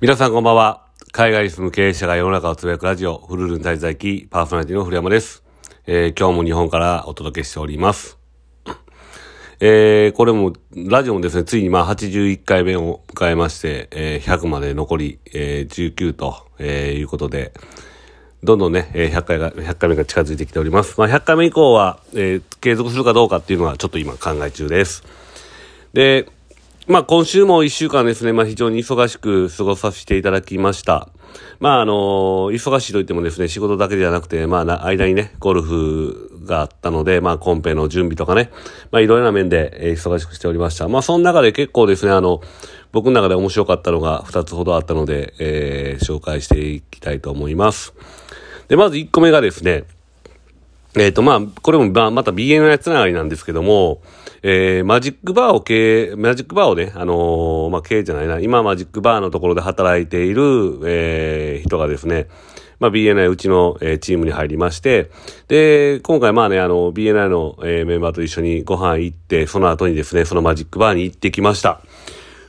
皆さんこんばんは。海外に住む経営者が世の中をつぶやくラジオ、フルルン滞在記、パーソナリティの古山です。えー、今日も日本からお届けしております。えー、これも、ラジオもですね、ついにまあ81回目を迎えまして、えー、100まで残り、えー、19と、えー、いうことで、どんどんね、えー、100回が、100回目が近づいてきております。まあ100回目以降は、えー、継続するかどうかっていうのはちょっと今考え中です。で、まあ今週も一週間ですね、まあ非常に忙しく過ごさせていただきました。まああの忙しいと言ってもですね、仕事だけではなくて、まあ間にね、ゴルフがあったので、まあコンペの準備とかね、まあいろいろな面で、えー、忙しくしておりました。まあその中で結構ですね、あの、僕の中で面白かったのが2つほどあったので、えー、紹介していきたいと思います。で、まず1個目がですね、えっ、ー、と、まあ、これも、まあ、また BNI つながりなんですけども、えー、マジックバーを経営、マジックバーをね、あのー、まあ、経営じゃないな、今マジックバーのところで働いている、えー、人がですね、まあ、BNI うちの、えー、チームに入りまして、で、今回まあね、あの、BNI の、えー、メンバーと一緒にご飯行って、その後にですね、そのマジックバーに行ってきました。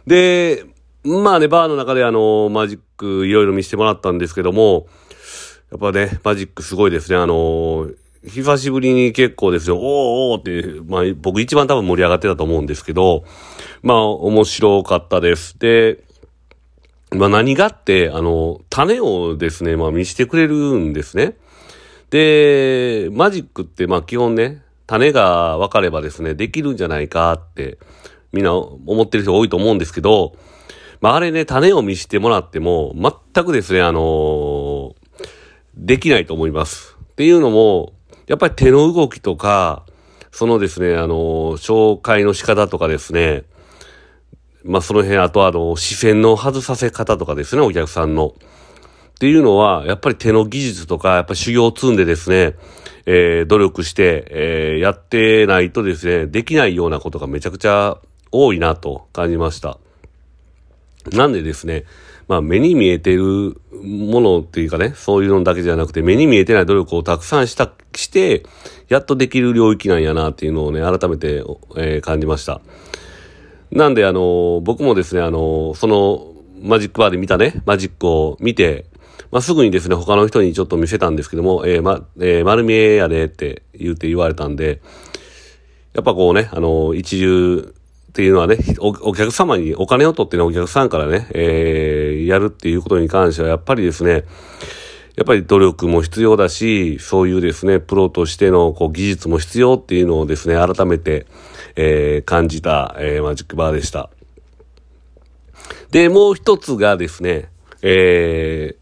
で、まあね、バーの中であの、マジックいろいろ見せてもらったんですけども、やっぱね、マジックすごいですね。あの久しぶりに結構ですよ、おーおーって、まあ僕一番多分盛り上がってたと思うんですけど、まあ面白かったです。で、まあ何がって、あの、種をですね、まあ見せてくれるんですね。で、マジックってまあ基本ね、種が分かればですね、できるんじゃないかって、みんな思ってる人多いと思うんですけど、まああれね、種を見せてもらっても、全くですね、あのー、できないと思います。っていうのも、やっぱり手の動きとか、そのですね、あの、紹介の仕方とかですね、まあ、その辺、あとあの、視線の外させ方とかですね、お客さんの。っていうのは、やっぱり手の技術とか、やっぱり修行を積んでですね、えー、努力して、えー、やってないとですね、できないようなことがめちゃくちゃ多いなと感じました。なんでですね、まあ目に見えてるものっていうかね、そういうのだけじゃなくて目に見えてない努力をたくさんした、して、やっとできる領域なんやなっていうのをね、改めて、えー、感じました。なんであの、僕もですね、あの、そのマジックバーで見たね、マジックを見て、まあ、すぐにですね、他の人にちょっと見せたんですけども、えー、ま、えー、丸見えやでって言って言われたんで、やっぱこうね、あの、一流っていうのはね、おお客様にお金を取ってね、お客さんからね、えー、やるっていうことに関しては、やっぱりですね、やっぱり努力も必要だし、そういうですね、プロとしてのこう技術も必要っていうのをですね、改めて、えー、感じた、えー、マジックバーでした。で、もう一つがですね、え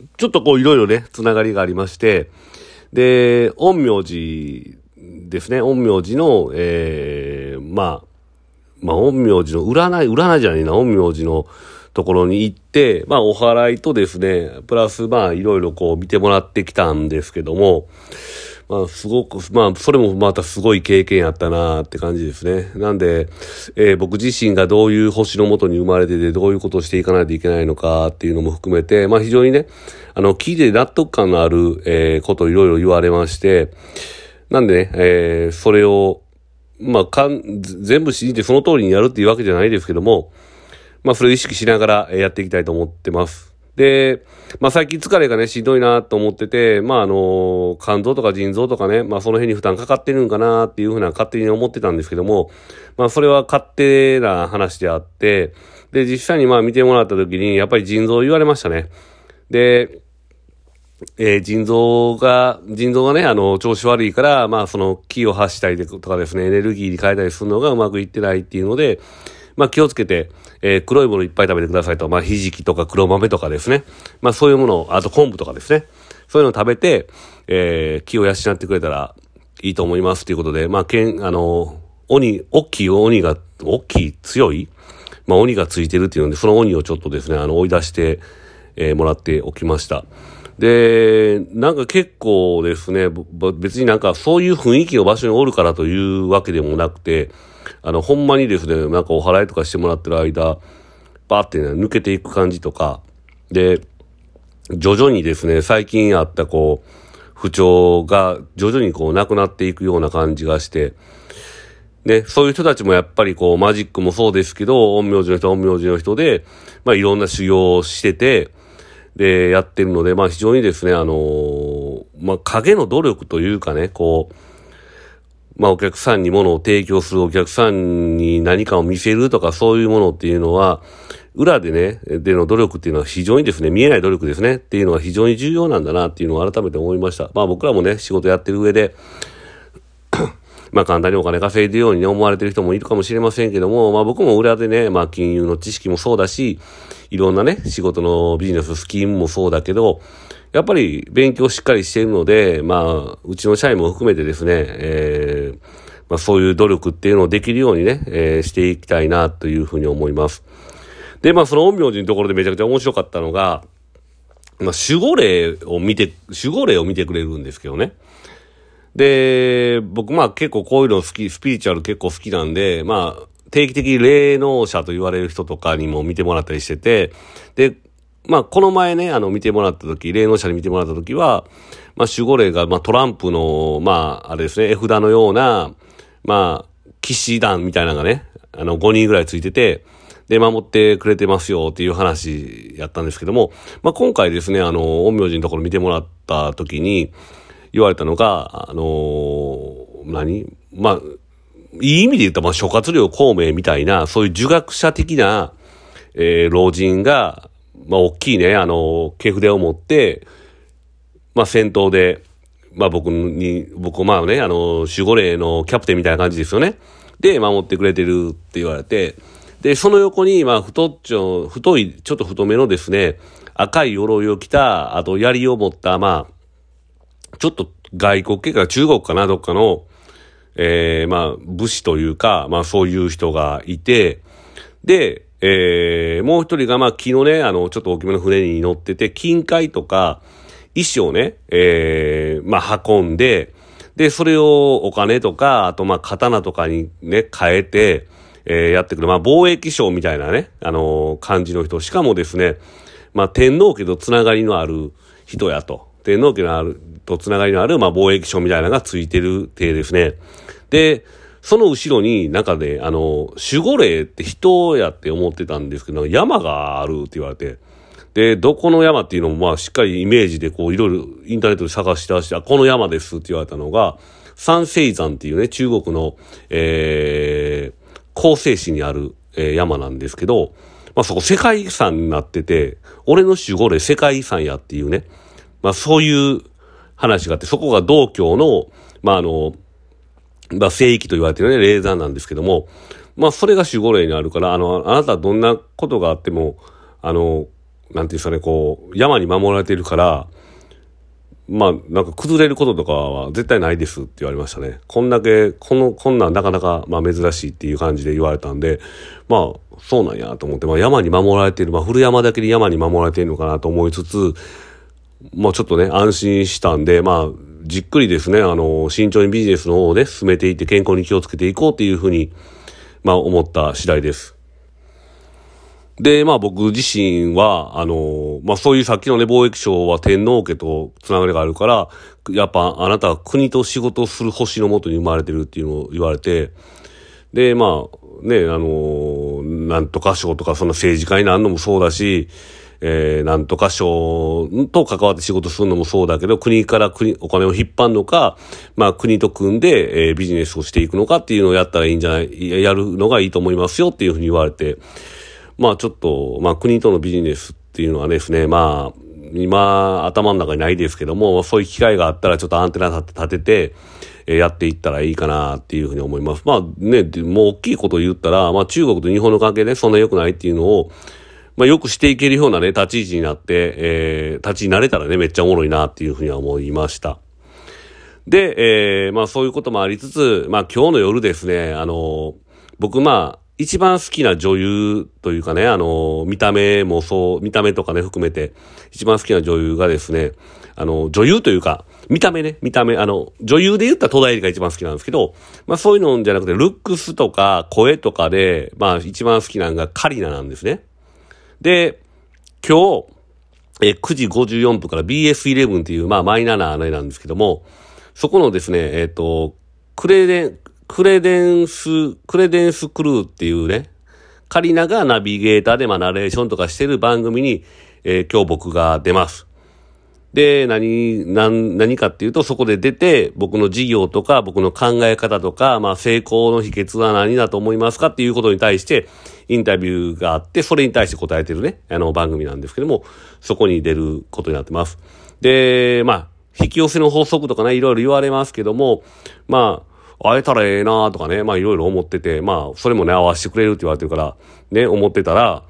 ー、ちょっとこういろいろね、つながりがありまして、で、陰陽師ですね、陰陽師の、えー、まあ、まあ、陰陽師の占い、占いじゃないな、陰陽師のところに行って、まあ、お祓いとですね、プラス、まあ、いろいろこう見てもらってきたんですけども、まあ、すごく、まあ、それもまたすごい経験やったなって感じですね。なんで、えー、僕自身がどういう星のもとに生まれてて、どういうことをしていかないといけないのかっていうのも含めて、まあ、非常にね、あの、聞いて納得感のある、えー、ことをいろいろ言われまして、なんでね、えー、それを、まあ、かん、全部信じてその通りにやるっていうわけじゃないですけども、まあ、それを意識しながらやっていきたいと思ってます。で、まあ、最近疲れがね、しんどいなと思ってて、まあ、あの、肝臓とか腎臓とかね、まあ、その辺に負担かかってるんかなっていうふうな勝手に思ってたんですけども、まあ、それは勝手な話であって、で、実際にまあ見てもらった時に、やっぱり腎臓言われましたね。で、えー、腎臓が、腎臓がね、あの、調子悪いから、まあ、その、気を発したりとかですね、エネルギーに変えたりするのがうまくいってないっていうので、まあ、気をつけて、えー、黒いものいっぱい食べてくださいと。まあ、ひじきとか黒豆とかですね。まあ、そういうものを、あと昆布とかですね。そういうのを食べて、えー、気を養ってくれたらいいと思いますということで、まあ、けん、あの、鬼、大きい鬼が、大きい、強い、まあ、鬼がついてるっていうので、その鬼をちょっとですね、あの、追い出して、えー、もらっておきました。で、なんか結構ですね、別になんかそういう雰囲気の場所におるからというわけでもなくて、あの、ほんまにですね、なんかお祓いとかしてもらってる間、バーってね、抜けていく感じとか、で、徐々にですね、最近あったこう、不調が徐々にこうなくなっていくような感じがして、ね、そういう人たちもやっぱりこうマジックもそうですけど、陰陽師の人陰陽師の人で、まあいろんな修行をしてて、で、やってるので、まあ非常にですね、あのー、まあ影の努力というかね、こう、まあお客さんに物を提供するお客さんに何かを見せるとかそういうものっていうのは、裏でね、での努力っていうのは非常にですね、見えない努力ですねっていうのは非常に重要なんだなっていうのを改めて思いました。まあ僕らもね、仕事やってる上で、まあ簡単にお金稼いでるようにね、思われてる人もいるかもしれませんけども、まあ僕も裏でね、まあ金融の知識もそうだし、いろんなね、仕事のビジネススキームもそうだけど、やっぱり勉強しっかりしているので、まあ、うちの社員も含めてですね、えー、まあそういう努力っていうのをできるようにね、えー、していきたいなというふうに思います。で、まあその陰陽師のところでめちゃくちゃ面白かったのが、まあ守護霊を見て、守護霊を見てくれるんですけどね。で、僕まあ結構こういうの好き、スピリチュアル結構好きなんで、まあ定期的に霊能者と言われる人とかにも見てもらったりしてて、で、まあこの前ね、あの見てもらった時、霊能者に見てもらった時は、まあ守護霊が、まあトランプの、まああれですね、絵札のような、まあ、騎士団みたいなのがね、あの5人ぐらいついてて、で、守ってくれてますよっていう話やったんですけども、まあ、今回ですね、あの、陰陽師のところ見てもらった時に言われたのが、あのー、何？まあ、いい意味で言ったら、まあ、諸葛亮孔明みたいな、そういう儒学者的な、えー、老人が、まあ、大きいね、あの、毛筆を持って、まあ、戦闘で、まあ、僕に、僕、まあね、あの、守護霊のキャプテンみたいな感じですよね。で、守ってくれてるって言われて、で、その横に、まあ、太っちょ、太い、ちょっと太めのですね、赤い鎧を着た、あと槍を持った、まあ、ちょっと外国系か中国かな、どっかの、ええー、まあ、武士というか、まあ、そういう人がいて、で、ええー、もう一人が、まあ、木のね、あの、ちょっと大きめの船に乗ってて、金塊とか、石をね、ええー、まあ、運んで、で、それをお金とか、あと、まあ、刀とかにね、変えて、えー、やってくる、まあ、貿易商みたいなね、あのー、感じの人。しかもですね、まあ、天皇家とつながりのある人やと。天皇家のある、とつながりのある、まあ、貿易商みたいなのがついてる体ですね。で、その後ろに、なんかね、あの、守護霊って人やって思ってたんですけど、山があるって言われて、で、どこの山っていうのも、まあ、しっかりイメージで、こう、いろいろインターネットで探し出して、あ、この山ですって言われたのが、三星山っていうね、中国の、えー、高生市にある、えー、山なんですけど、まあそこ世界遺産になってて、俺の守護霊世界遺産やっていうね、まあそういう話があって、そこが道教の、まああの、まあ聖域と言われてるね、霊山なんですけども、まあそれが守護霊にあるから、あの、あなたはどんなことがあっても、あの、なんていうんですかね、こう、山に守られてるから、まあ、なんか崩れることとかは絶対ないですって言われましたね。こんだけ、この、こんなんなかなか、まあ珍しいっていう感じで言われたんで、まあ、そうなんやと思って、まあ山に守られている、まあ古山だけで山に守られているのかなと思いつつ、まあちょっとね、安心したんで、まあ、じっくりですね、あの、慎重にビジネスの方をね、進めていって健康に気をつけていこうっていうふうに、まあ思った次第です。で、まあ僕自身は、あの、まあそういうさっきのね、貿易商は天皇家とつながりがあるから、やっぱあなたは国と仕事をする星のもとに生まれてるっていうのを言われて、で、まあ、ね、あの、なんとか賞とかその政治家になるのもそうだし、えー、なんとか賞と関わって仕事するのもそうだけど、国から国、お金を引っ張るのか、まあ国と組んで、えー、ビジネスをしていくのかっていうのをやったらいいんじゃない、やるのがいいと思いますよっていうふうに言われて、まあちょっと、まあ国とのビジネスっていうのはですね、まあ、今、頭の中にないですけども、そういう機会があったらちょっとアンテナ立てて、えやっていったらいいかなっていうふうに思います。まあね、もう大きいことを言ったら、まあ中国と日本の関係ね、そんな良くないっていうのを、まあよくしていけるようなね、立ち位置になって、えー、立ちになれたらね、めっちゃおもろいなっていうふうには思いました。で、えー、まあそういうこともありつつ、まあ今日の夜ですね、あの僕まあ、一番好きな女優というかね、あの、見た目もそう、見た目とかね、含めて、一番好きな女優がですね、あの、女優というか、見た目ね、見た目、あの、女優で言ったら戸田恵梨が一番好きなんですけど、まあそういうのじゃなくて、ルックスとか声とかで、まあ一番好きなのがカリナなんですね。で、今日、え、9時54分から BS11 っていう、まあ、マイナーなあれなんですけども、そこのですね、えっ、ー、と、クレデン、クレデンス、クレデンスクルーっていうね、カリナがナビゲーターで、まあ、ナレーションとかしてる番組に、えー、今日僕が出ます。で、何、何、何かっていうと、そこで出て、僕の事業とか、僕の考え方とか、まあ、成功の秘訣は何だと思いますかっていうことに対して、インタビューがあって、それに対して答えてるね、あの、番組なんですけども、そこに出ることになってます。で、まあ、引き寄せの法則とかね、いろいろ言われますけども、まあ、会えたらええなとかね、まあいろいろ思ってて、まあ、それもね、合わせてくれるって言われてるから、ね、思ってたら、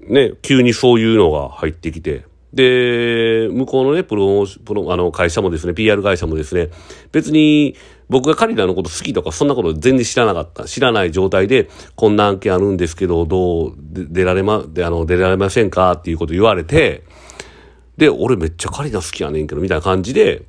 ね、急にそういうのが入ってきて、で、向こうのね、プロ、プロ、あの、会社もですね、PR 会社もですね、別に僕が彼らのこと好きとか、そんなこと全然知らなかった。知らない状態で、こんな案件あるんですけど、どう、出られま、で、あの、出られませんか？っていうこと言われて、で、俺めっちゃ彼ら好きやねんけど、みたいな感じで、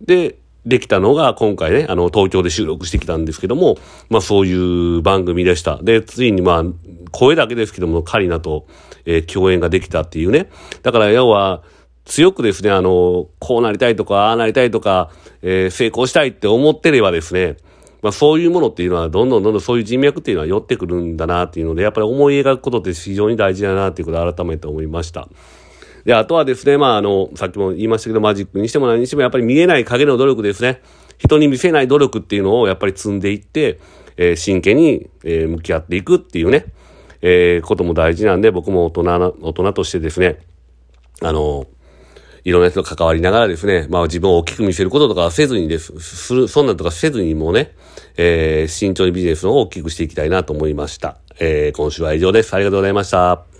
で、できたのが今回ね、あの、東京で収録してきたんですけども、まあそういう番組でした。で、ついにまあ、声だけですけども、カリナと、えー、共演ができたっていうね。だから要は、強くですね、あの、こうなりたいとか、ああなりたいとか、えー、成功したいって思ってればですね、まあそういうものっていうのは、どんどんどんどんそういう人脈っていうのは寄ってくるんだなっていうので、やっぱり思い描くことって非常に大事だなっていうことを改めて思いました。で、あとはですね、まあ、あの、さっきも言いましたけど、マジックにしても何にしても、やっぱり見えない影の努力ですね。人に見せない努力っていうのをやっぱり積んでいって、えー、真剣に、えー、向き合っていくっていうね、えー、ことも大事なんで、僕も大人な、大人としてですね、あの、いろんな人と関わりながらですね、まあ自分を大きく見せることとかせずにです、する、そんなとかせずにもうね、えー、慎重にビジネスを大きくしていきたいなと思いました。えー、今週は以上です。ありがとうございました。